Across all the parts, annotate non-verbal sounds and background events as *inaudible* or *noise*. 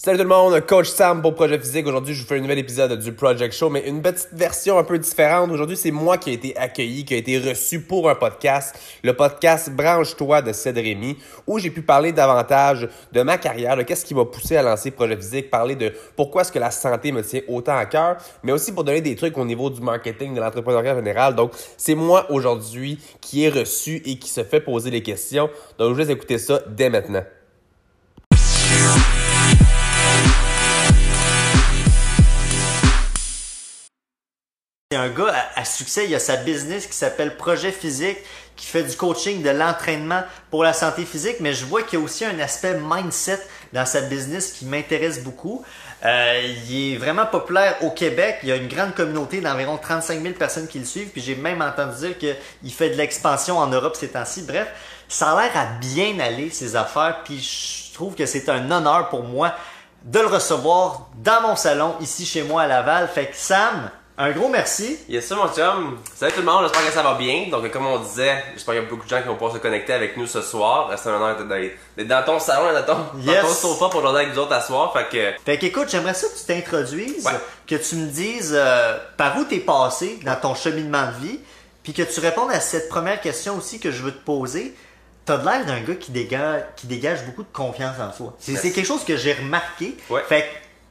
Salut tout le monde, coach Sam pour Projet Physique. Aujourd'hui, je vous fais un nouvel épisode du Project Show, mais une petite version un peu différente. Aujourd'hui, c'est moi qui ai été accueilli, qui a été reçu pour un podcast, le podcast Branche-toi de Ced Rémy, où j'ai pu parler davantage de ma carrière, de qu'est-ce qui m'a poussé à lancer Projet Physique, parler de pourquoi est-ce que la santé me tient autant à cœur, mais aussi pour donner des trucs au niveau du marketing, de l'entrepreneuriat général. Donc, c'est moi aujourd'hui qui est reçu et qui se fait poser les questions. Donc, je vous laisse écouter ça dès maintenant. C'est un gars à, succès, il a sa business qui s'appelle Projet Physique, qui fait du coaching, de l'entraînement pour la santé physique, mais je vois qu'il y a aussi un aspect mindset dans sa business qui m'intéresse beaucoup. Euh, il est vraiment populaire au Québec. Il y a une grande communauté d'environ 35 000 personnes qui le suivent. Puis j'ai même entendu dire qu'il fait de l'expansion en Europe ces temps-ci. Bref, ça a l'air à bien aller, ces affaires. Puis je trouve que c'est un honneur pour moi de le recevoir dans mon salon, ici chez moi à Laval. Fait que Sam, un gros merci. Yes, ça, mon chum. Salut tout le monde, j'espère que ça va bien. Donc, comme on disait, j'espère qu'il y a beaucoup de gens qui vont pouvoir se connecter avec nous ce soir. C'est un honneur d'être dans ton salon, dans ton, Yes. dans ton sofa pour aujourd'hui avec nous autres à soir. Fait que, Fait qu'écoute, j'aimerais ça que tu t'introduises, Ouais. que tu me dises euh, par où t'es passé dans ton cheminement de vie, puis que tu répondes à cette première question aussi que je veux te poser. T'as de l'air d'un gars qui dégage, qui dégage beaucoup de confiance en soi. C'est quelque chose que j'ai remarqué. Ouais. Fait que,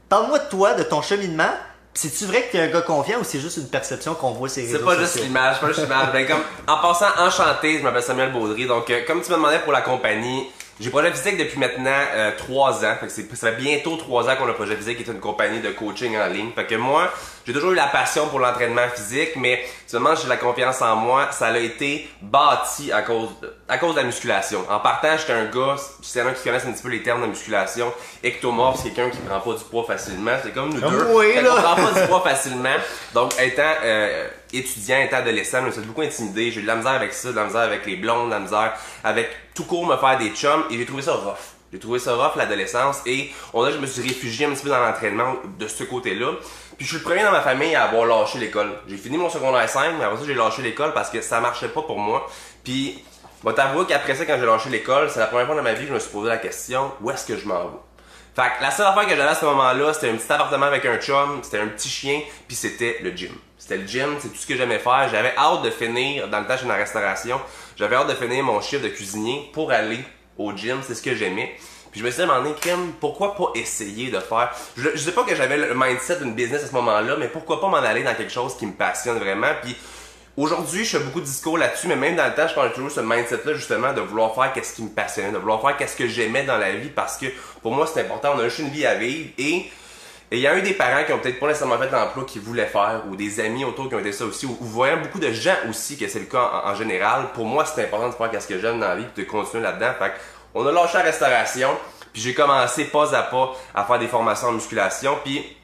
parle-moi de toi, de ton cheminement. C'est-tu vrai que t'es un gars confiant ou c'est juste une perception qu'on voit sur les c'est réseaux pas juste l'image, c'est pas juste l'image. Ben, comme, en passant, enchanté, je m'appelle Samuel Baudry. Donc, euh, comme tu me demandais pour la compagnie, j'ai Projet Physique depuis maintenant euh, trois ans. Fait que c'est- ça fait bientôt trois ans qu'on a Projet Physique, qui est une compagnie de coaching en ligne. Fait que moi, j'ai toujours eu la passion pour l'entraînement physique, mais si j'ai la confiance en moi, ça a été bâti à cause de, à cause de la musculation. En partant, j'étais un gars, si c'est un qui connaissent un petit peu les termes de musculation, ectomorphe, c'est quelqu'un qui prend pas du poids facilement. C'est comme nous Comme deux. Fait là. prend pas du poids facilement. Donc, étant euh, étudiant, étant adolescent, je me suis beaucoup intimidé. J'ai eu de la misère avec ça, de la misère avec les blondes, de la misère avec tout court me faire des chums et j'ai trouvé ça rough. J'ai trouvé ça rough l'adolescence et on dirait que je me suis réfugié un petit peu dans l'entraînement de ce côté-là. Puis je suis le premier dans ma famille à avoir lâché l'école. J'ai fini mon secondaire 5, mais après ça j'ai lâché l'école parce que ça marchait pas pour moi. Puis, vais t'avouer qu'après ça, quand j'ai lâché l'école, c'est la première fois dans ma vie que je me suis posé la question où est-ce que je m'en vais? Fait que la seule affaire que j'avais à ce moment-là, c'était un petit appartement avec un chum, c'était un petit chien, puis c'était le gym. C'était le gym, c'est tout ce que j'aimais faire. J'avais hâte de finir, dans le temps j'étais dans la restauration, j'avais hâte de finir mon chiffre de cuisinier pour aller au gym, c'est ce que j'aimais. Puis je me suis demandé, Kim, pourquoi pas essayer de faire... Je, je sais pas que j'avais le mindset d'une business à ce moment-là, mais pourquoi pas m'en aller dans quelque chose qui me passionne vraiment, puis Aujourd'hui, je fais beaucoup de discours là-dessus, mais même dans le temps, je pense toujours ce mindset-là, justement, de vouloir faire qu'est-ce qui me passionnait, de vouloir faire qu'est-ce que j'aimais dans la vie, parce que pour moi, c'est important. On a juste une vie à vivre et et il y a eu des parents qui ont peut-être pas nécessairement fait l'emploi qu'ils voulaient faire, ou des amis autour qui ont été ça aussi, ou, voyant beaucoup de gens aussi que c'est le cas en, général. Pour moi, c'est important de faire qu'est-ce que j'aime dans la vie, puis de continuer là-dedans. Fait on a lâché la restauration, puis j'ai commencé pas à pas à faire des formations en musculation, puis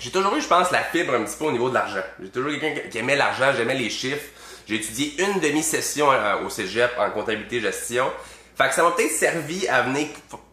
j'ai toujours eu, je pense, la fibre un petit peu au niveau de l'argent. J'ai toujours quelqu'un qui- aimait l'argent, j'aimais les chiffres. J'ai étudié une demi-session euh, au cégep en comptabilité gestion. Fait que ça m'a peut-être servi à venir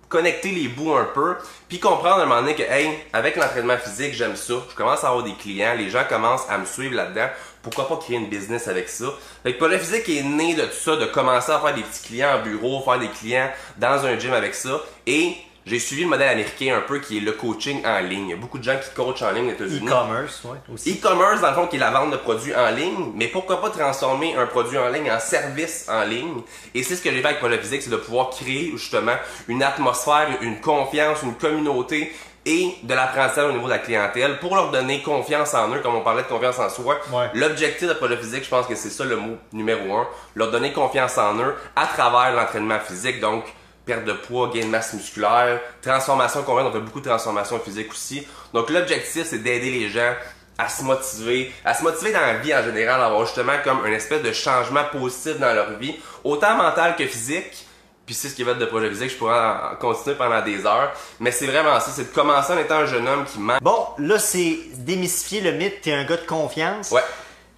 connecter les bouts un peu, puis comprendre à un moment donné que, hey, avec l'entraînement physique, j'aime ça. Je commence à avoir des clients, les gens commencent à me suivre là-dedans. Pourquoi pas créer une business avec ça? Fait que Projet Physique est né de tout ça, de commencer à faire des petits clients en bureau, faire des clients dans un gym avec ça. Et j'ai suivi le modèle américain un peu qui est le coaching en ligne. Il y a beaucoup de gens qui coachent en ligne aux États-Unis. E-commerce, ouais, aussi. E-commerce, dans le fond, qui est la vente de produits en ligne, mais pourquoi pas transformer un produit en ligne en service en ligne? Et c'est ce que j'ai fait avec Projet Physique, c'est de pouvoir créer justement une atmosphère, une confiance, une communauté et de l'apprentissage au niveau de la clientèle pour leur donner confiance en eux, comme on parlait de confiance en soi. Ouais. L'objectif de Projet Physique, je pense que c'est ça le mot numéro un, leur donner confiance en eux à travers l'entraînement physique, donc perte de poids, gain de masse musculaire, transformation convaincre, on fait beaucoup de transformation physique aussi. Donc l'objectif c'est d'aider les gens à se motiver, à se motiver dans la vie en général, à avoir justement comme un espèce de changement positif dans leur vie, autant mental que physique. Puis c'est ce qui va être de projet physique, je pourrais en continuer pendant des heures, mais c'est vraiment ça, c'est de commencer en étant un jeune homme qui ment. Bon, là, c'est démystifier le mythe, t'es un gars de confiance. Ouais.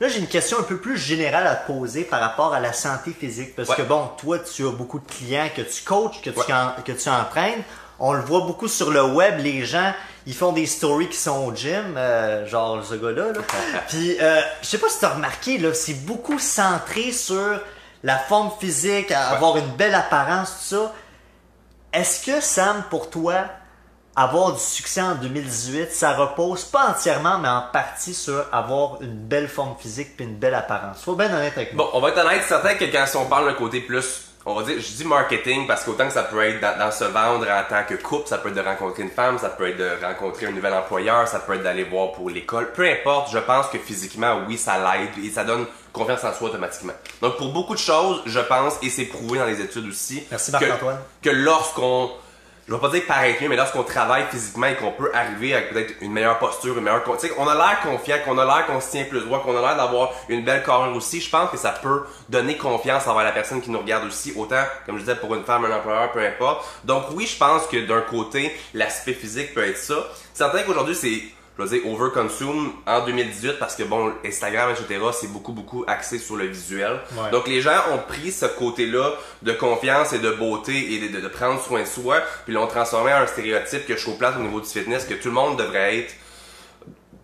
Là, j'ai une question un peu plus générale à te poser par rapport à la santé physique. Parce Ouais. que bon, toi, tu as beaucoup de clients que tu coaches, que tu, Ouais. en- que tu entraînes. On le voit beaucoup sur le web, les gens, ils font des stories qui sont au gym, euh, genre ce gars-là. Là. *laughs* Puis, euh, je sais pas si tu as remarqué, là, c'est beaucoup centré sur la forme physique, avoir une belle apparence, tout ça. Est-ce que, Sam, pour toi, avoir du succès en 2018, ça repose pas entièrement, mais en partie sur avoir une belle forme physique puis une belle apparence. Faut bien honnête avec moi. Bon, on va être honnête, certain que quand on parle d'un côté plus on va dire, je dis marketing parce qu'autant que ça peut être dans, se vendre en tant que couple, ça peut être de rencontrer une femme, ça peut être de rencontrer un nouvel employeur, ça peut être d'aller voir pour l'école. Peu importe, je pense que physiquement, oui, ça l'aide et ça donne confiance en soi automatiquement. Donc pour beaucoup de choses, je pense, et c'est prouvé dans les études aussi, Merci Marc-Antoine. que lorsqu'on je vais pas dire paraître mieux, mais lorsqu'on travaille physiquement et qu'on peut arriver avec peut-être une meilleure posture, une meilleure, tu on a l'air confiant, qu'on a l'air qu'on se tient plus droit, qu'on a l'air d'avoir une belle carrière aussi, je pense que ça peut donner confiance envers la personne qui nous regarde aussi, autant, comme je disais, pour une femme, un employeur, peu importe. Donc oui, je pense que d'un côté, l'aspect physique peut être ça. C'est certain qu'aujourd'hui, c'est je veux dire, overconsume en 2018 parce que bon, Instagram, etc., c'est beaucoup, beaucoup axé sur le visuel. Donc les gens ont pris ce côté-là de confiance et de beauté et de, prendre soin de soi, puis l'ont transformé en un stéréotype que je trouve place au niveau du fitness, que tout le monde devrait être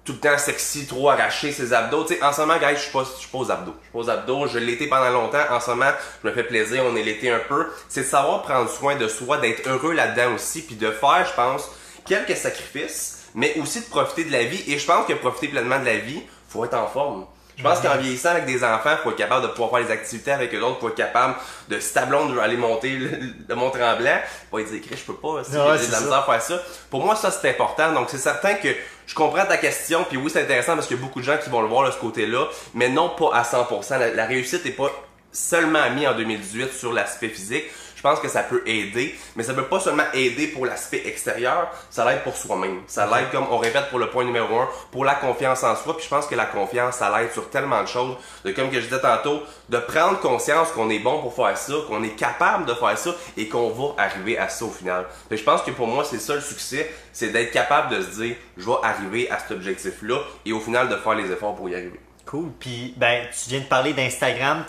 tout le temps sexy, trop arraché, ses abdos. Tu sais, en ce moment, guys, je suis pas, je suis pas aux abdos. Je suis pas aux abdos. Je été pendant longtemps. En ce moment, je me fais plaisir. On est l'été un peu. C'est de savoir prendre soin de soi, d'être heureux là-dedans aussi, puis de faire, je pense, quelques sacrifices mais aussi de profiter de la vie. Et je pense que profiter pleinement de la vie, faut être en forme. Je pense qu'en vieillissant avec des enfants, faut être capable de pouvoir faire des activités avec eux autres, faut être capable de si de aller monter le, mont Tremblant, pas dire je peux pas, si j'ai de la misère à faire ça. Pour moi, ça c'est important. Donc c'est certain que je comprends ta question, puis oui, c'est intéressant parce qu'il y a beaucoup de gens qui vont le voir de ce côté-là, mais non pas à 100%. La, la réussite n'est pas seulement mise en 2018 sur l'aspect physique je pense que ça peut aider, mais ça peut pas seulement aider pour l'aspect extérieur, ça l'aide pour soi-même. Ça l'aide, comme on répète pour le point numéro un, pour la confiance en soi. Puis je pense que la confiance, ça l'aide sur tellement de choses. De comme que je disais tantôt, de prendre conscience qu'on est bon pour faire ça, qu'on est capable de faire ça et qu'on va arriver à ça au final. je pense que pour moi, c'est ça le succès, c'est d'être capable de se dire, je vais arriver à cet objectif-là et au final de faire les efforts pour y arriver. Cool. Puis, ben, tu viens de parler d'Instagram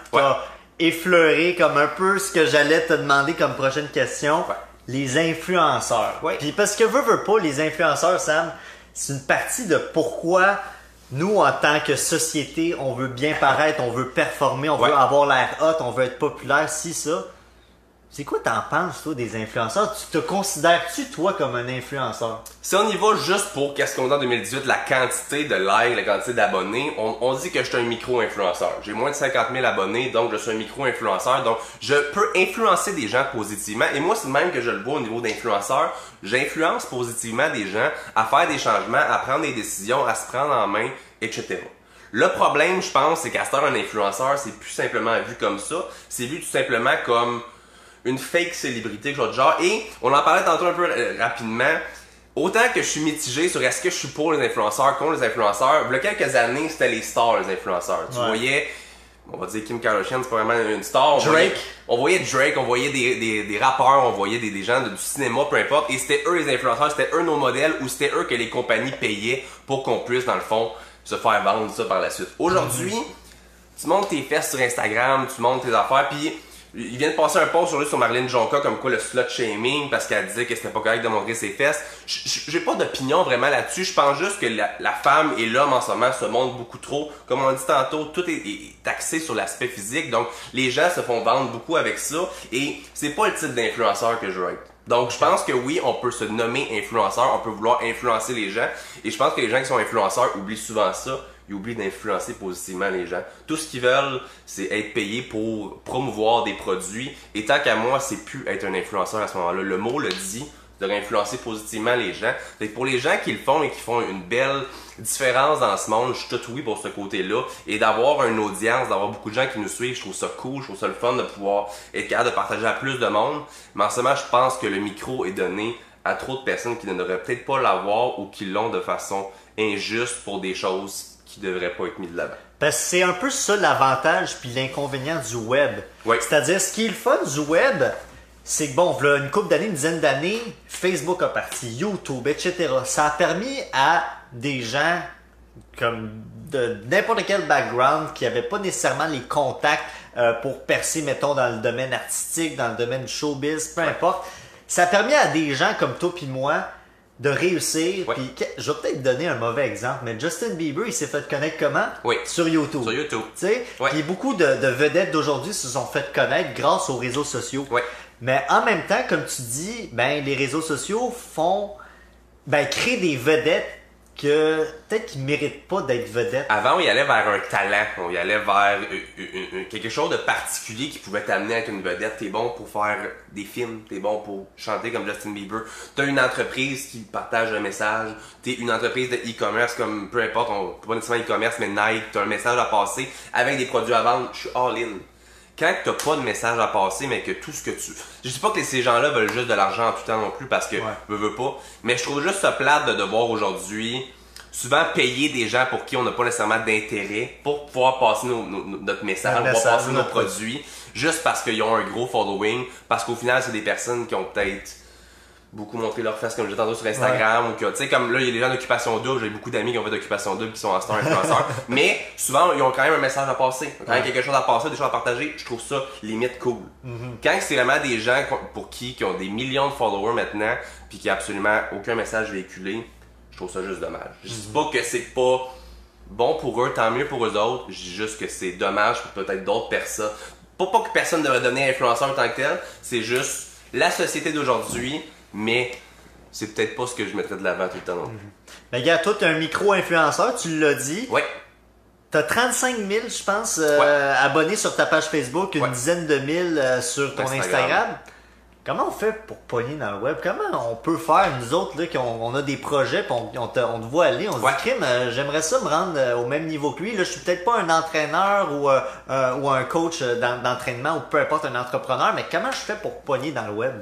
effleurer comme un peu ce que j'allais te demander comme prochaine question. Les influenceurs. Puis parce que veut, veut pas, les influenceurs, Sam, c'est une partie de pourquoi nous, en tant que société, on veut bien paraître, on veut performer, on veut avoir l'air hot, on veut être populaire, si ça. C'est quoi t'en penses, toi, des influenceurs? Tu te considères-tu, toi, comme un influenceur? Si on y va juste pour qu'est-ce qu'on a en 2018, la quantité de likes, la quantité d'abonnés, on, dit que je suis un micro-influenceur. J'ai moins de 50 000 abonnés, donc je suis un micro-influenceur. Donc, je peux influencer des gens positivement. Et moi, c'est même que je le vois au niveau d'influenceur. J'influence positivement des gens à faire des changements, à prendre des décisions, à se prendre en main, etc. Le problème, je pense, c'est qu'à ce un influenceur, c'est plus simplement vu comme ça. C'est vu tout simplement comme une fake célébrité, genre, genre. Et on en parlait tantôt un peu euh, rapidement. Autant que je suis mitigé sur est-ce que je suis pour les influenceurs, contre les influenceurs, il y a quelques années, c'était les stars, les influenceurs. Tu voyais, on va dire Kim Kardashian, c'est pas vraiment une star. On Drake. Voyait, on voyait Drake, on voyait des, des, des rappeurs, on voyait des, des gens du cinéma, peu importe. Et c'était eux les influenceurs, c'était eux nos modèles, ou c'était eux que les compagnies payaient pour qu'on puisse, dans le fond, se faire vendre ça par la suite. Aujourd'hui, tu montes tes fesses sur Instagram, tu montes tes affaires, puis il vient de passer un post sur sur Marlène Jonka comme quoi le slut shaming parce qu'elle disait que c'était pas correct de montrer ses fesses. J'ai pas d'opinion vraiment là-dessus. Je pense juste que la, femme et l'homme en ce moment se montrent beaucoup trop. Comme on dit tantôt, tout est, axé sur l'aspect physique. Donc les gens se font vendre beaucoup avec ça et c'est pas le type d'influenceur que je veux être. Donc, je pense que oui, on peut se nommer influenceur, on peut vouloir influencer les gens. Et je pense que les gens qui sont influenceurs oublient souvent ça ils oublient d'influencer positivement les gens. Tout ce qu'ils veulent, c'est être payé pour promouvoir des produits. Et tant qu'à moi, c'est plus être un influenceur à ce moment-là. Le mot le dit, de influencer positivement les gens. Et pour les gens qui le font et qui font une belle différence dans ce monde, je suis tout oui pour ce côté-là. Et d'avoir une audience, d'avoir beaucoup de gens qui nous suivent, je trouve ça cool, je trouve ça le fun de pouvoir être capable de partager à plus de monde. Mais en ce moment, je pense que le micro est donné à trop de personnes qui ne devraient peut-être pas l'avoir ou qui l'ont de façon injuste pour des choses qui devrait pas être mis de l'avant. Parce que c'est un peu ça l'avantage puis l'inconvénient du web. C'est-à-dire, ce qui est le fun du web, c'est que bon, voilà une couple d'années, une dizaine d'années, Facebook a parti, YouTube, etc. Ça a permis à des gens comme de n'importe quel background qui n'avaient pas nécessairement les contacts euh, pour percer, mettons, dans le domaine artistique, dans le domaine showbiz, peu importe. Ça a permis à des gens comme toi puis moi de réussir. Puis, je vais peut-être donner un mauvais exemple, mais Justin Bieber, il s'est fait connaître comment? Oui. Sur YouTube. Sur YouTube. Tu sais, puis beaucoup de, vedettes d'aujourd'hui se sont fait connaître grâce aux réseaux sociaux. Oui. Mais en même temps, comme tu dis, ben les réseaux sociaux font ben, créer des vedettes que peut-être qu'ils méritent pas d'être vedettes. Avant, on y allait vers un talent, on y allait vers euh, euh, quelque chose de particulier qui pouvait t'amener à être une vedette. T'es bon pour faire des films, t'es bon pour chanter comme Justin Bieber. T'as une entreprise qui partage un message. T'es une entreprise de e-commerce comme peu importe, on pas nécessairement e-commerce, mais Nike. T'as un message à passer avec des produits à vendre. Je suis all in quand t'as pas de message à passer, mais que tout ce que tu. Je dis pas que ces gens-là veulent juste de l'argent en tout temps non plus parce que Ouais. veux, veux pas. Mais je trouve juste ça plate de devoir aujourd'hui souvent payer des gens pour qui on n'a pas nécessairement d'intérêt pour pouvoir passer nos- nos- nos- notre message, Un pouvoir passer nos produits, juste parce qu'ils ont un gros following, parce qu'au final, c'est des personnes qui ont peut-être beaucoup montré leur face comme je disais tantôt sur Instagram ou que tu sais comme là il y a des gens d'occupation double j'ai beaucoup d'amis qui ont fait d'occupation double qui sont en star influenceurs. *laughs* Mais souvent ils ont quand même un message à passer. Quand même quelque chose à passer des choses à partager je trouve ça limite cool. Quand c'est vraiment des gens pour qui qui ont des millions de followers maintenant puis qui a absolument aucun message véhiculé je trouve ça juste dommage. Je dis pas que c'est pas bon pour eux tant mieux pour eux autres. Je dis juste que c'est dommage pour peut-être d'autres personnes. Pas pas que personne devrait devenir influenceur en tant que tel c'est juste la société d'aujourd'hui mais c'est peut-être pas ce que je mettrais de l'avant tout le temps non plus. Mais gars, toi, t'es un micro-influenceur, tu l'as dit. Ouais. T'as 35 000, je pense, euh, abonnés sur ta page Facebook, une Ouais. dizaine de mille euh, sur ton Instagram. Instagram. Comment on fait pour pogner dans le web? Comment on peut faire, nous autres, là, qu'on on a des projets, puis on, on te, on te voit aller, on se Ouais. dit, crime, euh, j'aimerais ça me rendre euh, au même niveau que lui. Là, je suis peut-être pas un entraîneur ou, euh, euh, ou un coach euh, d'en- d'entraînement ou peu importe, un entrepreneur, mais comment je fais pour pogner dans le web?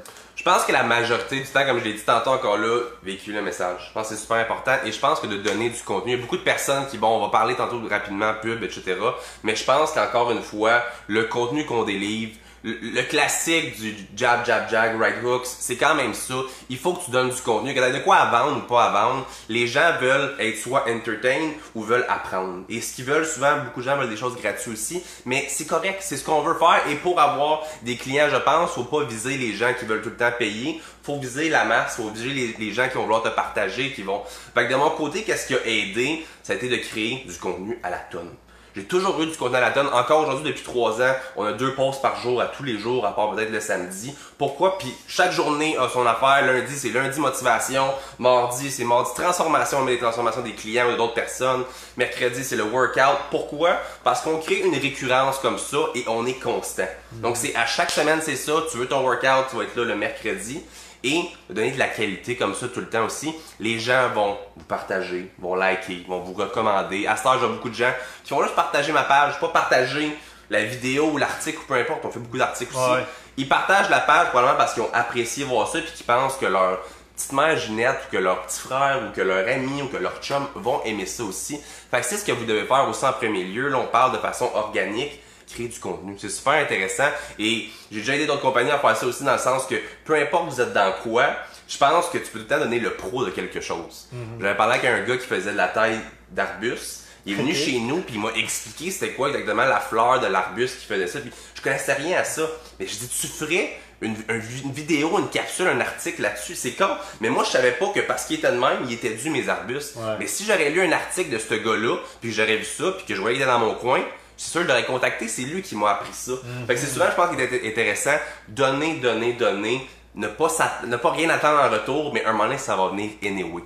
Je pense que la majorité du temps, comme je l'ai dit tantôt encore là, véhiculer le message. Je pense que c'est super important et je pense que de donner du contenu. Il y a beaucoup de personnes qui, bon, on va parler tantôt rapidement, pub, etc. Mais je pense qu'encore une fois, le contenu qu'on délivre, le, classique du jab, jab, jab, right hooks, c'est quand même ça. Il faut que tu donnes du contenu. Que t'aies de quoi à vendre ou pas à vendre, les gens veulent être soit entertained ou veulent apprendre. Et ce qu'ils veulent, souvent, beaucoup de gens veulent des choses gratuites aussi. Mais c'est correct, c'est ce qu'on veut faire. Et pour avoir des clients, je pense, faut pas viser les gens qui veulent tout le temps payer. Faut viser la masse, faut viser les, les gens qui vont vouloir te partager, qui vont. Fait que de mon côté, qu'est-ce qui a aidé? Ça a été de créer du contenu à la tonne. J'ai toujours eu du contenu à la tonne. Encore aujourd'hui, depuis trois ans, on a deux posts par jour, à tous les jours, à part peut-être le samedi. Pourquoi? Puis chaque journée a son affaire. Lundi, c'est lundi motivation. Mardi, c'est mardi transformation, on met les transformations des clients ou d'autres personnes. Mercredi, c'est le workout. Pourquoi? Parce qu'on crée une récurrence comme ça et on est constant. Donc c'est à chaque semaine, c'est ça. Tu veux ton workout, tu vas être là le mercredi. Et donner de la qualité comme ça tout le temps aussi, les gens vont vous partager, vont liker, vont vous recommander. À ce heure, j'ai beaucoup de gens qui vont juste partager ma page, pas partager la vidéo ou l'article ou peu importe, on fait beaucoup d'articles aussi. Ouais. Ils partagent la page probablement parce qu'ils ont apprécié voir ça puis qu'ils pensent que leur petite mère Ginette ou que leur petit frère ou que leur ami ou que leur chum vont aimer ça aussi. Fait que c'est ce que vous devez faire aussi en premier lieu. Là, on parle de façon organique créer du contenu. C'est super intéressant et j'ai déjà aidé d'autres compagnies à faire ça aussi dans le sens que peu importe vous êtes dans quoi, je pense que tu peux tout le temps donner le pro de quelque chose. J'avais parlé avec un gars qui faisait de la taille d'arbustes. Il est venu chez nous puis il m'a expliqué c'était quoi exactement la fleur de l'arbuste qui faisait ça. Puis je connaissais rien à ça. Mais je dis tu ferais une, un- une vidéo, une capsule, un article là-dessus? C'est con. Mais moi je savais pas que parce qu'il était de même, il était dû mes arbustes. Ouais. Mais si j'aurais lu un article de ce gars-là, puis j'aurais vu ça, puis que je voyais qu'il était dans mon coin, c'est sûr, je l'aurais contacté, c'est lui qui m'a appris ça. Fait que c'est souvent, je pense qu'il est intéressant, donner, donner, donner, ne pas, ne pas rien attendre en retour, mais un moment donné, ça va venir anyway.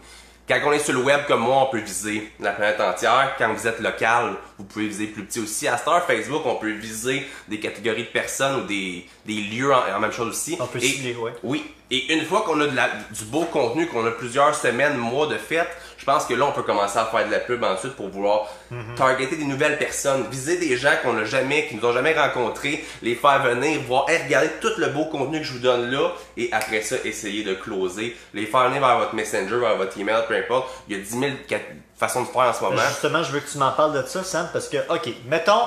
Quand on est sur le web comme moi, on peut viser la planète entière. Quand vous êtes local, vous pouvez viser plus petit aussi. À Star Facebook, on peut viser des catégories de personnes ou des, des lieux en, en même chose aussi. On peut Et- cibler, ouais. oui, et une fois qu'on a de la- du beau contenu, qu'on a plusieurs semaines, mois de fête, je pense que là, on peut commencer à faire de la pub ensuite pour vouloir targeter des nouvelles personnes, viser des gens qu'on n'a jamais, qui nous ont jamais rencontrés, les faire venir, voir, hey, regardez tout le beau contenu que je vous donne là, et après ça, essayer de closer, les faire venir vers votre messenger, vers votre email, peu importe. Il y a 10 000 ca- façons de faire en ce moment. Justement, je veux que tu m'en parles de ça, Sam, parce que, ok, mettons,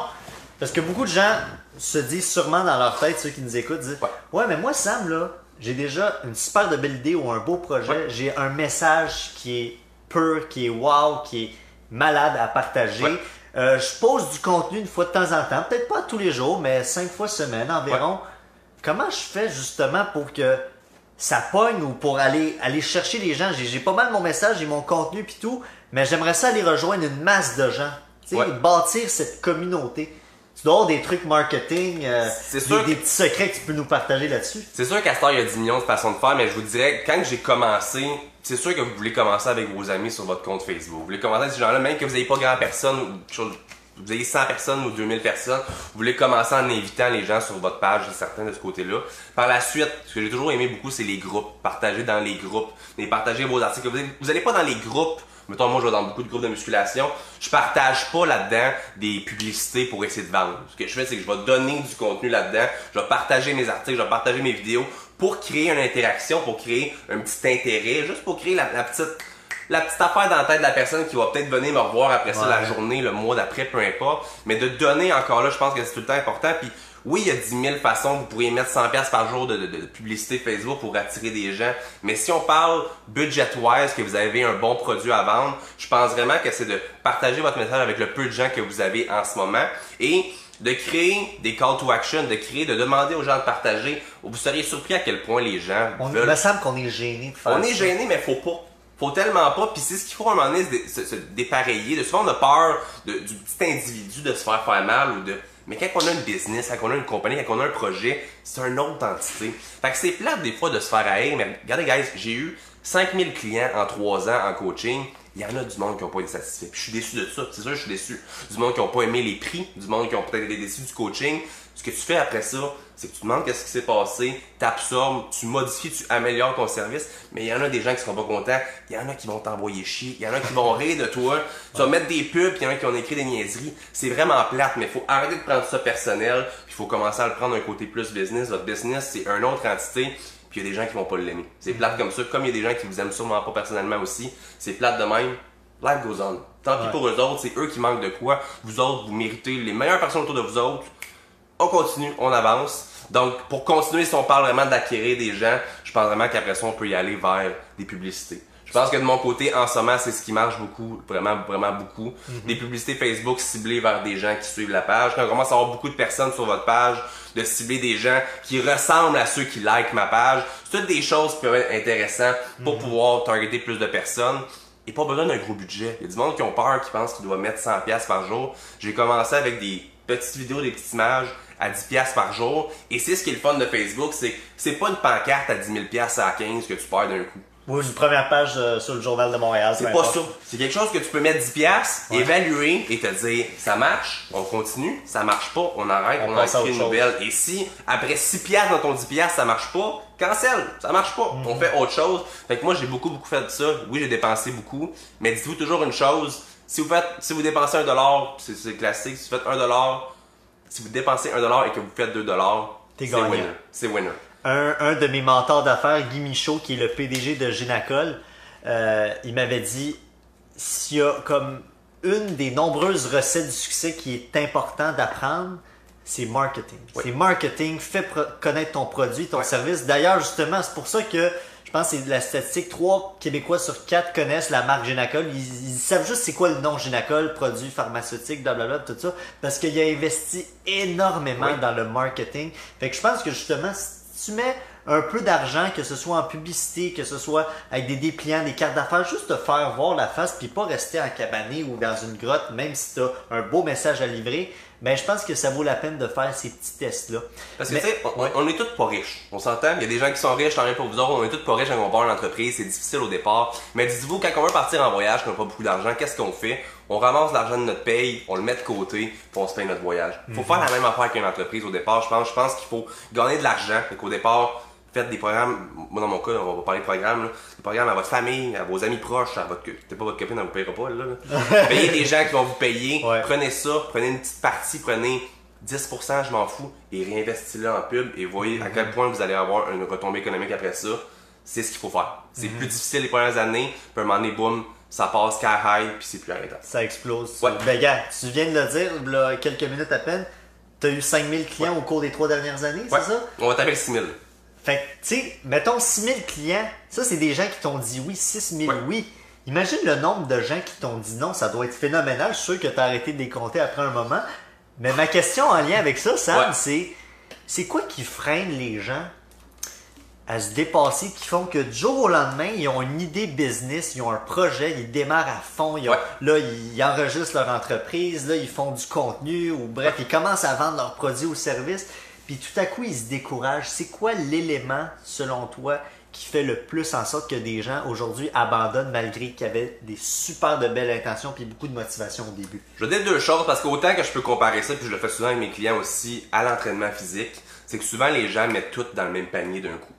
parce que beaucoup de gens se disent sûrement dans leur tête, ceux qui nous écoutent, disent Ouais. Ouais, mais moi, Sam, là, j'ai déjà une super de belle idée ou un beau projet, Ouais. j'ai un message qui est pur, qui est wow, qui est malade à partager. Ouais. Euh, je pose du contenu une fois de temps en temps, peut-être pas tous les jours, mais cinq fois semaine environ. Comment je fais justement pour que ça pogne ou pour aller, aller chercher les gens? J'ai pas mal mon message, j'ai mon contenu puis tout, mais j'aimerais ça aller rejoindre une masse de gens. Tu Ouais. bâtir cette communauté. Tu dois avoir des trucs marketing, euh, des, sûr que- des petits secrets que tu peux nous partager là-dessus. C'est sûr qu'à il y a 10 millions de façons de faire, mais je vous dirais, quand j'ai commencé, c'est sûr que vous voulez commencer avec vos amis sur votre compte Facebook. Vous voulez commencer avec ces gens-là, même que vous n'ayez pas grand personne ou chose vous avez 100 personnes ou 2000 personnes, vous voulez commencer en invitant les gens sur votre page, certains de ce côté-là. Par la suite, ce que j'ai toujours aimé beaucoup, c'est les groupes. Partager dans les groupes. Et partager vos articles. Vous n'allez pas dans les groupes. Mettons, moi, je vais dans beaucoup de groupes de musculation. Je partage pas là-dedans des publicités pour essayer de vendre. Ce que je fais, c'est que je vais donner du contenu là-dedans. Je vais partager mes articles, je vais partager mes vidéos pour créer une interaction, pour créer un petit intérêt, juste pour créer la petite la petite affaire dans la tête de la personne qui va peut-être venir me revoir après ça la journée, le mois d'après, peu importe. Mais de donner encore là, je pense que c'est tout le temps important. Puis oui, il y a 10 000 façons, vous pourriez mettre 100 pièces par jour de, publicité Facebook pour attirer des gens. Mais si on parle budget-wise, que vous avez un bon produit à vendre, je pense vraiment que c'est de partager votre message avec le peu de gens que vous avez en ce moment et de créer des call to action, de créer, de demander aux gens de partager. Vous seriez surpris à quel point les gens on, veulent. Il me semble qu'on est gêné de faire On est gêné, mais faut pas. Faut tellement pas, puis c'est ce qu'il faut à un moment donné, se, se, dépareiller. De souvent, on a peur de, du petit individu de se faire faire mal ou de. Mais quand on a une business, quand on a une compagnie, quand on a un projet, c'est une autre entité. Fait que c'est plate des fois de se faire haïr, mais regardez, guys, j'ai eu 5000 clients en 3 ans en coaching. Il y en a du monde qui n'ont pas été satisfaits. Puis je suis déçu de ça. C'est sûr, je suis déçu. Du monde qui n'ont pas aimé les prix, du monde qui ont peut-être été déçus du coaching. Ce que tu fais après ça, c'est que tu demandes qu'est-ce qui s'est passé, tu absorbes, tu modifies, tu améliores ton service, mais il y en a des gens qui seront pas contents, il y en a qui vont t'envoyer chier, il y en a qui vont *laughs* rire de toi, tu vas mettre des pubs, il y en a qui ont écrit des niaiseries. C'est vraiment plate, mais il faut arrêter de prendre ça personnel, il faut commencer à le prendre un côté plus business. Votre business, c'est une autre entité, puis il y a des gens qui vont pas l'aimer. C'est plate comme ça, comme il y a des gens qui vous aiment sûrement pas personnellement aussi, c'est plate de même. Life goes on. Tant pis pour eux autres, c'est eux qui manquent de quoi. Vous autres, vous méritez les meilleures personnes autour de vous autres on continue, on avance. Donc, pour continuer, si on parle vraiment d'acquérir des gens, je pense vraiment qu'après ça, on peut y aller vers des publicités. Je pense que de mon côté, en ce moment, c'est ce qui marche beaucoup, vraiment, vraiment beaucoup. Mhm. Des publicités Facebook ciblées vers des gens qui suivent la page. Quand on commence à avoir beaucoup de personnes sur votre page, de cibler des gens qui ressemblent à ceux qui like ma page. C'est toutes des choses qui peuvent être intéressantes pour mhm. pouvoir targeter plus de personnes. Et pas besoin d'un gros budget. Il y a du monde qui ont peur, qui pensent qu'ils doivent mettre 100$ par jour. J'ai commencé avec des petites vidéos, des petites images à 10$ par jour. Et c'est ce qui est le fun de Facebook, c'est c'est pas une pancarte à 10 000$ à 15 que tu perds d'un coup. Ou une première page euh, sur le Journal de Montréal. C'est pas ça. C'est quelque chose que tu peux mettre 10$, évaluer et te dire ça marche, on continue, ça marche pas, on arrête, on, en crée une nouvelle. Et si après 6$ dans ton 10$, ça marche pas, cancel, ça marche pas. On mhm. fait autre chose. Fait que moi j'ai beaucoup beaucoup fait de ça. Oui, j'ai dépensé beaucoup, mais dites-vous toujours une chose, si vous faites si vous dépensez un dollar, c'est classique, si vous faites un dollar si vous dépensez 1$ et que vous faites 2$, c'est winner. C'est winner. Un, un, de mes mentors d'affaires, Guy Michaud, qui est le PDG de Génacol, euh, il m'avait dit s'il y a comme une des nombreuses recettes du succès qui est important d'apprendre, c'est marketing. C'est marketing, fais connaître ton produit, ton service. D'ailleurs, justement, c'est pour ça que je pense que c'est la statistique, 3 Québécois sur 4 connaissent la marque Génacol. Ils, savent juste c'est quoi le nom Génacol, produit pharmaceutique, blablabla, tout ça, parce qu'il a investi énormément dans le marketing. Fait que je pense que justement, si tu mets un peu d'argent, que ce soit en publicité, que ce soit avec des dépliants, des cartes d'affaires, juste te faire voir la face, puis pas rester en cabané ou dans une grotte, même si tu as un beau message à livrer ben, je pense que ça vaut la peine de faire ces petits tests-là. Parce que, tu sais, on, est tous pas riches. On s'entend, il y a des gens qui sont riches, tant rien pour vous autres, on est tous pas riches quand on part une entreprise, c'est difficile au départ. Mais dites-vous, quand on veut partir en voyage, qu'on n'a pas beaucoup d'argent, qu'est-ce qu'on fait? On ramasse l'argent de notre paye, on le met de côté, puis on se paye notre voyage. Faut mhm. faire la même affaire qu'une entreprise au départ, je pense. Je pense qu'il faut gagner de l'argent, et qu'au départ, faites des programmes, moi dans mon cas, on va parler de programmes, des programmes à votre famille, à vos amis proches, à votre peut pas votre copine, elle vous payera pas là. *laughs* Payez des gens qui vont vous payer, prenez ça, prenez une petite partie, prenez 10%, je m'en fous, et réinvestissez-le en pub et voyez à quel point vous allez avoir une retombée économique après ça. C'est ce qu'il faut faire. C'est mhm. plus difficile les premières années, puis à un moment donné, boum, ça passe car high, puis c'est plus arrêtable. Ça explose. Ben, gars, tu viens de le dire, là, quelques minutes à peine, tu as eu 5000 clients au cours des trois dernières années, c'est ça? On va taper 6000. Fait que, tu sais, mettons 6000 clients, ça, c'est des gens qui t'ont dit oui, 6000 oui. Imagine le nombre de gens qui t'ont dit non, ça doit être phénoménal. Je suis sûr que tu as arrêté de les compter après un moment. Mais ma question en lien avec ça, Sam, c'est c'est quoi qui freine les gens à se dépasser, qui font que du jour au lendemain, ils ont une idée business, ils ont un projet, ils démarrent à fond, ils là, ils enregistrent leur entreprise, là, ils font du contenu, ou bref, ils commencent à vendre leurs produits ou services, puis tout à coup, ils se découragent. C'est quoi l'élément, selon toi, qui fait le plus en sorte que des gens aujourd'hui abandonnent malgré qu'il y avait des super de belles intentions puis beaucoup de motivation au début? Je vais dire deux choses parce qu'autant que je peux comparer ça, puis je le fais souvent avec mes clients aussi, à l'entraînement physique, c'est que souvent les gens mettent tout dans le même panier d'un coup.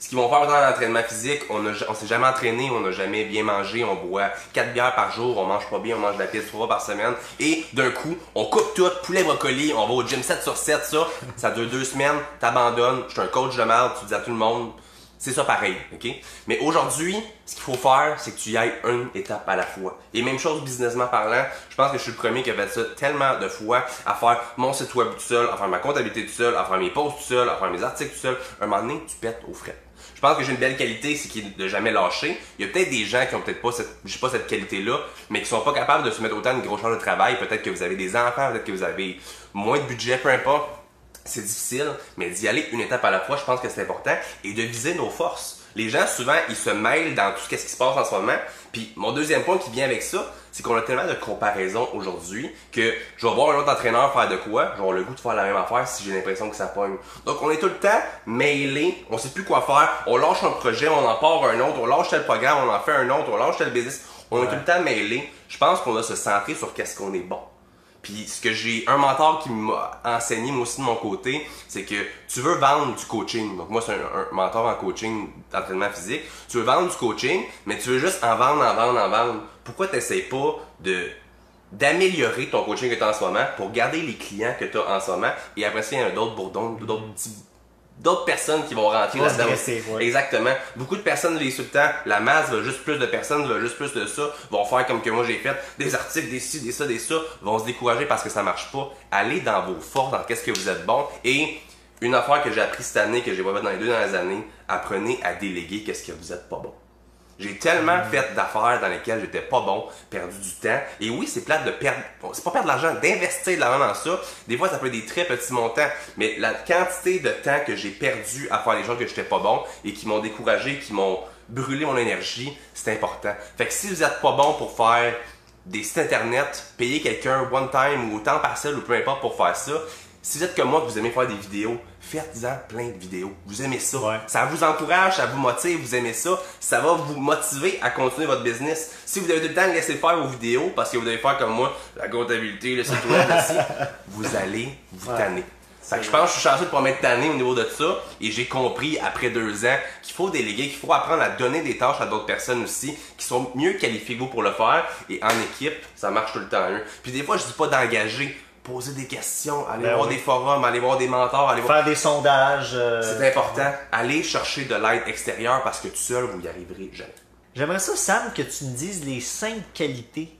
Ce qu'ils vont faire dans l'entraînement physique, on ne s'est jamais entraîné, on n'a jamais bien mangé, on boit 4 bières par jour, on mange pas bien, on mange de la pizza 3 par semaine, et d'un coup, on coupe tout, poulet brocoli, on va au gym 7 sur 7, ça, ça dure deux semaines, t'abandonnes, je suis un coach de merde, tu dis à tout le monde, c'est ça pareil, ok? Mais aujourd'hui, ce qu'il faut faire, c'est que tu y ailles une étape à la fois. Et même chose businessment parlant, je pense que je suis le premier qui a fait ça tellement de fois, à faire mon site web tout seul, à faire ma comptabilité tout seul, à faire mes posts tout seul, à faire mes articles tout seul. Un moment donné, tu pètes aux frais. Je pense que j'ai une belle qualité, c'est qu'il de jamais lâcher. Il y a peut-être des gens qui ont peut-être pas cette, qualité-là, mais qui sont pas capables de se mettre autant de gros charge de travail. Peut-être que vous avez des enfants, peut-être que vous avez moins de budget, peu importe. C'est difficile, mais d'y aller une étape à la fois, je pense que c'est important. Et de viser nos forces les gens, souvent, ils se mêlent dans tout ce qui se passe en ce moment. Puis mon deuxième point qui vient avec ça, c'est qu'on a tellement de comparaisons aujourd'hui que je vais voir un autre entraîneur faire de quoi, j'aurai le goût de faire la même affaire si j'ai l'impression que ça pogne. Donc on est tout le temps mêlés, on sait plus quoi faire, on lâche un projet, on en part un autre, on lâche tel programme, on en fait un autre, on lâche tel business. On est tout le temps mêlés. Je pense qu'on doit se centrer sur qu'est-ce qu'on est bon. Puis ce que j'ai un mentor qui m'a enseigné moi aussi de mon côté, c'est que tu veux vendre du coaching. Donc moi c'est un, mentor en coaching d'entraînement physique. Tu veux vendre du coaching, mais tu veux juste en vendre, en vendre, en vendre. Pourquoi tu n'essayes pas de d'améliorer ton coaching que tu as en ce moment pour garder les clients que tu as en ce moment? Et après ça il y a d'autres bourdons, d'autres petits d'autres personnes qui vont rentrer là-dedans. Exactement. Beaucoup de personnes les le temps, la masse veut juste plus de personnes, veut juste plus de ça, vont faire comme que moi j'ai fait, des articles, des ci, des ça, des ça, vont se décourager parce que ça marche pas. Allez dans vos forces, dans qu'est-ce que vous êtes bon et une affaire que j'ai appris cette année, que j'ai pas fait dans les deux dernières années, apprenez à déléguer qu'est-ce que vous êtes pas bon. J'ai tellement fait d'affaires dans lesquelles j'étais pas bon, perdu du temps. Et oui, c'est plate de perdre, c'est pas perdre de l'argent, d'investir de l'argent dans ça. Des fois, ça peut être des très petits montants, mais la quantité de temps que j'ai perdu à faire les choses que j'étais pas bon et qui m'ont découragé, qui m'ont brûlé mon énergie, c'est important. Fait que si vous êtes pas bon pour faire des sites internet, payer quelqu'un one time ou temps partiel ou peu importe pour faire ça, si vous êtes comme moi que vous aimez faire des vidéos, faites-en plein de vidéos. Vous aimez ça. Ça vous encourage, ça vous motive, vous aimez ça. Ça va vous motiver à continuer votre business. Si vous avez tout le temps de laisser faire vos vidéos parce que vous devez faire comme moi, la comptabilité, le site web, *laughs* vous allez vous tanner. Fait je pense que je suis chanceux de pas m'être tanné au niveau de ça et j'ai compris après deux ans qu'il faut déléguer, qu'il faut apprendre à donner des tâches à d'autres personnes aussi qui sont mieux qualifiées que vous pour le faire et en équipe, ça marche tout le temps. Hein. Puis des fois, je dis pas d'engager poser des questions, aller ben voir des forums, aller voir des mentors, aller faire des sondages. Euh, c'est important. Aller chercher de l'aide extérieure parce que tout seul, vous y arriverez jamais. J'aimerais ça, Sam, que tu me dises les cinq qualités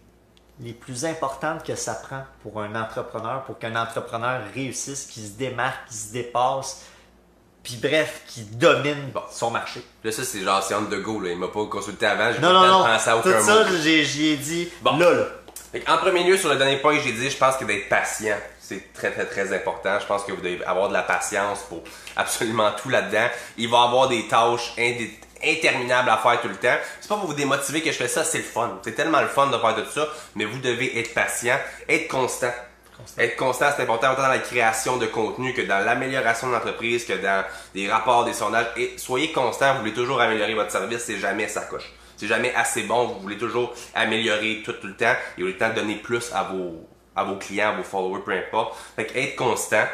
les plus importantes que ça prend pour un entrepreneur, pour qu'un entrepreneur réussisse, qu'il se démarque, qu'il se dépasse, puis bref, qui domine son marché. Là, ça, c'est genre, c'est the go, là. Il m'a pas consulté avant, j'ai non, non, non. aucun Tout ça, j'y ai dit, bon. là, là en premier lieu, sur le dernier point que j'ai dit, je pense que d'être patient, c'est très très très important. Je pense que vous devez avoir de la patience pour absolument tout là-dedans. Il va y avoir des tâches interminables à faire tout le temps. C'est pas pour vous démotiver que je fais ça, c'est le fun. C'est tellement le fun de faire tout ça, mais vous devez être patient, être constant. Être constant, c'est important autant dans la création de contenu que dans l'amélioration de l'entreprise, que dans des rapports, des sondages. Et soyez constant, vous voulez toujours améliorer votre service, c'est jamais ça coche c'est jamais assez bon. Vous voulez toujours améliorer tout, le temps. Et vous voulez le temps de donner plus à vos, à vos clients, à vos followers, peu importe. Fait que être constant.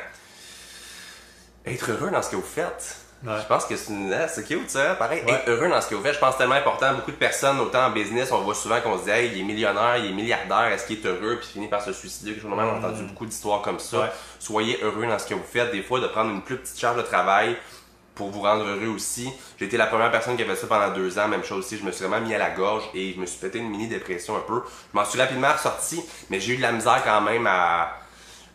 Être heureux dans ce que vous faites. Je pense que c'est une... Ah, c'est cute ça, pareil. Être heureux dans ce que vous faites, je pense que c'est tellement important. Beaucoup de personnes, autant en business, on voit souvent qu'on se dit, hey, il est millionnaire, il est milliardaire, est-ce qu'il est heureux, puis il finit par se suicider. Quelque chose On a entendu mm. beaucoup d'histoires comme ça. Soyez heureux dans ce que vous faites. Des fois, de prendre une plus petite charge de travail, pour vous rendre heureux aussi. J'ai été la première personne qui avait ça pendant deux ans, même chose aussi. Je me suis vraiment mis à la gorge et je me suis pété une mini dépression un peu. Je m'en suis rapidement ressorti, mais j'ai eu de la misère quand même à,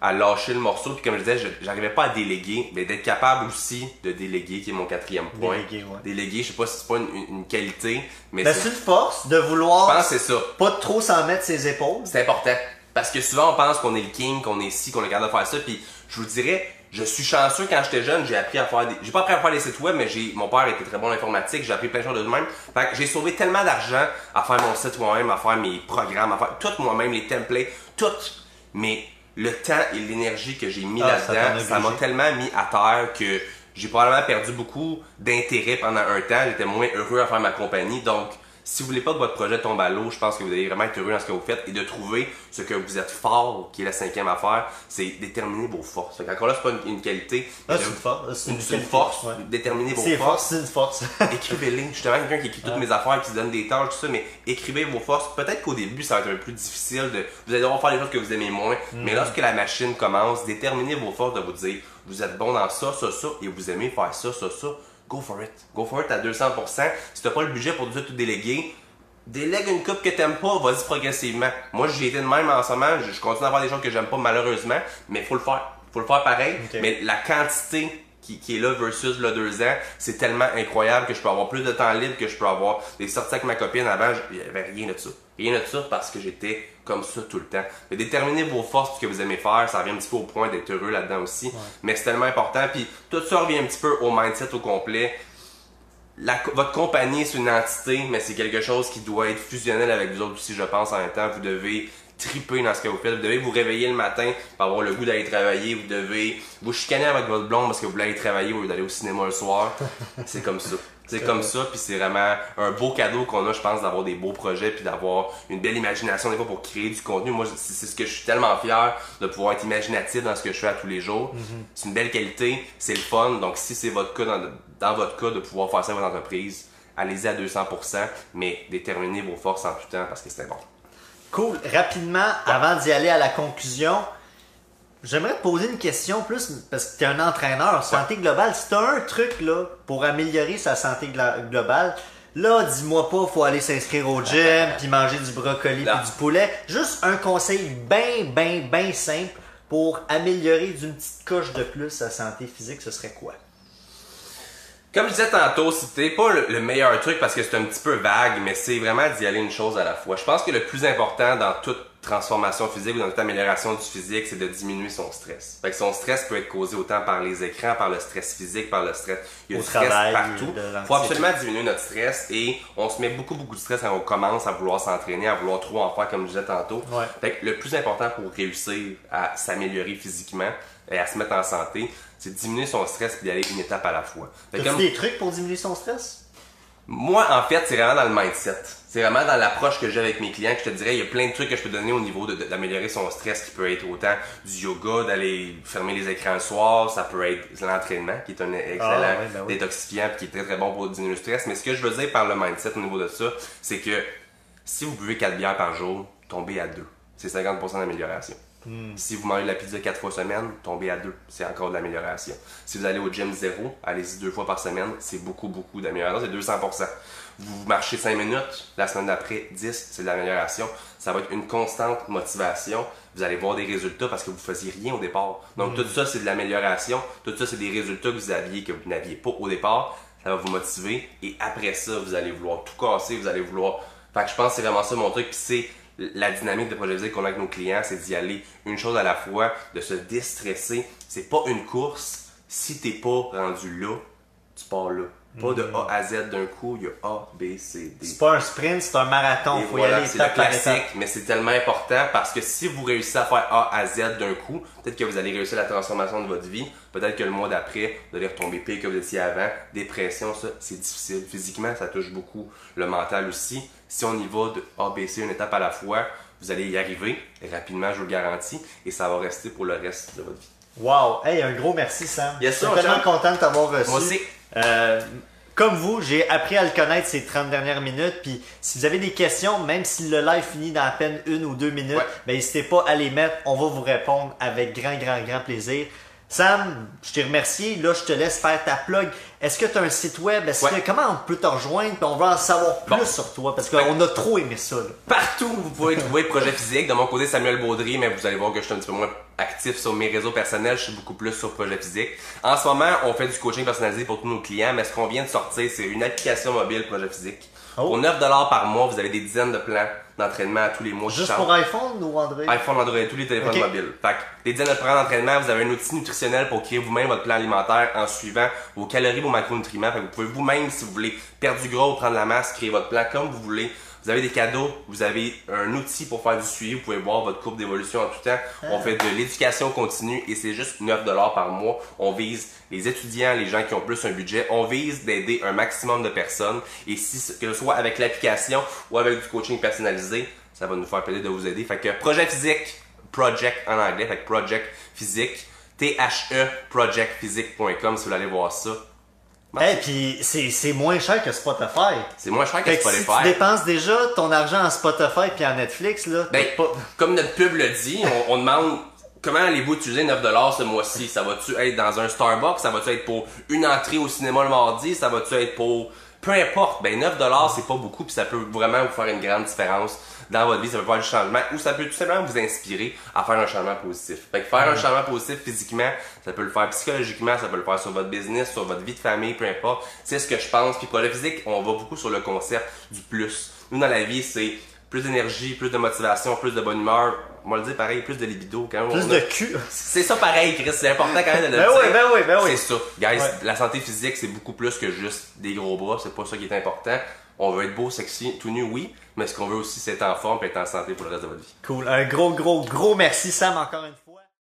à lâcher le morceau. Puis comme je disais, j'arrivais pas à déléguer, mais d'être capable aussi de déléguer, qui est mon quatrième point. Déléguer, ouais. Déléguer, je sais pas si c'est pas une, qualité, mais ben, c'est une force de vouloir. Je pense c'est ça. Pas trop s'en mettre ses épaules. C'est important. Parce que souvent on pense qu'on est le king, qu'on est ci, qu'on est capable de faire ça. Puis je vous dirais, je suis chanceux quand j'étais jeune, j'ai appris à faire des. J'ai pas appris à faire des sites web, mais j'ai. Mon père était très bon en informatique, j'ai appris plein de choses de même. Fait que j'ai sauvé tellement d'argent à faire mon site moi-même, à faire mes programmes, à faire tout moi-même, les templates, tout. Mais le temps et l'énergie que j'ai mis ah, là-dedans, ça m'a tellement mis à terre que j'ai probablement perdu beaucoup d'intérêt pendant un temps. J'étais moins heureux à faire ma compagnie. Donc, si vous voulez pas que votre projet tombe à l'eau, je pense que vous allez vraiment être heureux dans ce que vous faites et de trouver ce que vous êtes fort, qui est la cinquième affaire, c'est déterminer vos forces. Fait encore là, c'est pas une, une qualité. Ah, c'est une force. C'est une, une c'est une qualité, force. ouais. Déterminer vos C'est forces. force, c'est une force. *laughs* Écrivez-les. Justement, quelqu'un qui écrit toutes mes affaires, qui se donne des tâches, tout ça, mais écrivez vos forces. Peut-être qu'au début, ça va être un peu plus difficile de. Vous allez devoir faire des choses que vous aimez moins. Mais lorsque la machine commence, déterminez vos forces de vous dire, vous êtes bon dans ça, ça, ça, et vous aimez faire ça, ça, ça. Go for it. Go for it à 200%. Si t'as pas le budget pour tout déléguer, délègue une coupe que t'aimes pas, vas-y progressivement. Moi, j'ai été de même en ce moment. Je, continue à faire des choses que j'aime pas, malheureusement, mais faut le faire. Faut le faire pareil. Mais la quantité qui, qui est là versus le deux ans, c'est tellement incroyable que je peux avoir plus de temps libre, que je peux avoir des sorties avec ma copine. Avant, il n'y avait rien de ça. Rien de ça parce que j'étais comme ça tout le temps. Mais déterminer vos forces, ce que vous aimez faire, ça revient un petit peu au point d'être heureux là-dedans aussi. Mais c'est tellement important. Puis tout ça revient un petit peu au mindset au complet. La votre compagnie, c'est une entité, mais c'est quelque chose qui doit être fusionnel avec vous autres aussi, je pense, en même temps. Vous devez triper dans ce que vous faites. Vous devez vous réveiller le matin pour avoir le goût d'aller travailler. Vous devez vous chicaner avec votre blonde parce que vous voulez aller travailler au lieu d'aller au cinéma le soir. *laughs* c'est comme ça. C'est comme ça, puis c'est vraiment un beau cadeau qu'on a, je pense, d'avoir des beaux projets, puis d'avoir une belle imagination des fois pour créer du contenu. Moi, c'est ce que je suis tellement fier de pouvoir être imaginatif dans ce que je fais à tous les jours. C'est une belle qualité, c'est le fun. Donc, si c'est votre cas, dans, dans votre cas, de pouvoir faire ça à votre entreprise, allez-y à 200%, mais déterminez vos forces en tout temps parce que c'est important. Cool. Rapidement, avant d'y aller à la conclusion, j'aimerais te poser une question plus parce que tu es un entraîneur santé globale. Si tu as un truc là pour améliorer sa santé globale, là, dis-moi pas, faut aller s'inscrire au gym *laughs* puis manger du brocoli puis du poulet. Juste un conseil bien, bien, bien simple pour améliorer d'une petite coche de plus sa santé physique, ce serait quoi? Comme je disais tantôt, c'était pas le meilleur truc parce que c'est un petit peu vague, mais c'est vraiment d'y aller une chose à la fois. Je pense que le plus important dans toute transformation physique ou dans toute amélioration du physique, c'est de diminuer son stress. Fait que son stress peut être causé autant par les écrans, par le stress physique, par le stress. Il y a Au du stress travail, partout. l'anxiété. Faut absolument diminuer notre stress et on se met beaucoup beaucoup de stress quand on commence à vouloir s'entraîner, à vouloir trop en faire comme je disais tantôt. Ouais. Fait que le plus important pour réussir à s'améliorer physiquement et à se mettre en santé, c'est de diminuer son stress et d'aller une étape à la fois. Fait que As-tu comme- des trucs pour diminuer son stress? Moi, en fait, c'est vraiment dans le mindset. C'est vraiment dans l'approche que j'ai avec mes clients que je te dirais, il y a plein de trucs que je peux donner au niveau d'améliorer son stress qui peut être autant du yoga, d'aller fermer les écrans le soir, ça peut être l'entraînement qui est un excellent Ah, ouais, ben oui. détoxifiant puis qui est très très bon pour diminuer le stress. Mais ce que je veux dire par le mindset au niveau de ça, c'est que si vous buvez 4 bières par jour, tombez à 2. C'est 50% d'amélioration. Si vous mangez de la pizza 4 fois semaine, tombez à 2. C'est encore de l'amélioration. Si vous allez au gym 0, allez-y deux fois par semaine, c'est beaucoup, beaucoup d'amélioration. C'est 200%. Vous marchez 5 minutes, la semaine d'après 10, c'est de l'amélioration. Ça va être une constante motivation. Vous allez voir des résultats parce que vous faisiez rien au départ. Donc tout ça, c'est de l'amélioration. Tout ça, c'est des résultats que vous aviez, que vous n'aviez pas au départ. Ça va vous motiver. Et après ça, vous allez vouloir tout casser. Vous allez vouloir... Fait que je pense que c'est vraiment ça mon truc. Puis c'est la dynamique de projet qu'on a avec nos clients, c'est d'y aller une chose à la fois, de se déstresser. C'est pas une course. Si t'es pas rendu là, tu pars là. Pas de A à Z d'un coup, il y a A, B, C, D. C'est pas un sprint, c'est un marathon. Et Faut y voilà, aller c'est le étape par classique, étape. mais c'est tellement important parce que si vous réussissez à faire A à Z d'un coup, peut-être que vous allez réussir la transformation de votre vie. Peut-être que le mois d'après, vous allez retomber pire que vous étiez avant. Dépression, ça, c'est difficile. Physiquement, ça touche beaucoup le mental aussi. Si on y va de A, B, C, une étape à la fois, vous allez y arriver rapidement, je vous le garantis, et ça va rester pour le reste de votre vie. Wow! Hey, un gros merci, Sam. Yes, Je suis tellement content de t'avoir reçu. Moi aussi. Euh, comme vous, j'ai appris à le connaître ces 30 dernières minutes. Puis si vous avez des questions, même si le live finit dans à peine une ou deux minutes, Ouais. ben, n'hésitez pas à les mettre. On va vous répondre avec grand, grand, grand plaisir. Sam, je t'ai remercié. Là, je te laisse faire ta plug. Est-ce que tu as un site web? Est-ce Ouais. que, comment on peut te rejoindre? Puis on va en savoir plus Bon. sur toi parce qu'on a trop aimé ça. là. Partout, vous pouvez trouver Projet Physique. De mon côté, Samuel Baudry, mais vous allez voir que je suis un petit peu moins actif sur mes réseaux personnels. Je suis beaucoup plus sur Projet Physique. En ce moment, on fait du coaching personnalisé pour tous nos clients, mais ce qu'on vient de sortir, c'est une application mobile Projet Physique. Oh. Pour 9 par mois, vous avez des dizaines de plans d'entraînement à tous les mois. Juste pour iPhone ou Android? iPhone, Android, tous les téléphones mobiles. Fait que les dizaines de programmes d'entraînement, vous avez un outil nutritionnel pour créer vous-même votre plan alimentaire en suivant vos calories, vos macronutriments. Fait que vous pouvez vous-même, si vous voulez perdre du gras ou prendre la masse, créer votre plan comme vous voulez. Vous avez des cadeaux, vous avez un outil pour faire du suivi, vous pouvez voir votre courbe d'évolution en tout temps. On fait de l'éducation continue et c'est juste 9 dollars par mois. On vise les étudiants, les gens qui ont plus un budget. On vise d'aider un maximum de personnes et si que ce soit avec l'application ou avec du coaching personnalisé, ça va nous faire plaisir de vous aider. Fait que projet physique, project en anglais, fait que project physique, T-H-E projectphysique.com si vous voulez aller voir ça. Et puis c'est c'est moins cher que Spotify. C'est moins cher que si Spotify. tu dépenses déjà ton argent en Spotify puis en Netflix, là, Ben, pas... comme notre pub le dit, on, on demande comment allez-vous utiliser 9$ ce mois-ci? Ça va-tu être dans un Starbucks? Ça va-tu être pour une entrée au cinéma le mardi? Ça va-tu être pour... Peu importe, ben 9$ c'est pas beaucoup puis ça peut vraiment vous faire une grande différence dans votre vie, ça peut faire du changement ou ça peut tout simplement vous inspirer à faire un changement positif. Fait que faire un changement positif physiquement, ça peut le faire psychologiquement, ça peut le faire sur votre business, sur votre vie de famille, peu importe. C'est ce que je pense. Puis pour le physique, on va beaucoup sur le concept du plus. Nous dans la vie, c'est plus d'énergie, plus de motivation, plus de bonne humeur. On va le dire pareil, plus de libido. Quand Plus on de cul. C'est ça pareil, Chris. C'est important quand même de le Ben dire. oui, ben oui, ben oui. C'est ça. Guys, Ouais. la santé physique, c'est beaucoup plus que juste des gros bras. C'est pas ça qui est important. On veut être beau, sexy, tout nu, oui. Mais ce qu'on veut aussi, c'est être en forme et être en santé pour le reste de votre vie. Cool. Un gros, gros, gros merci Sam encore une fois.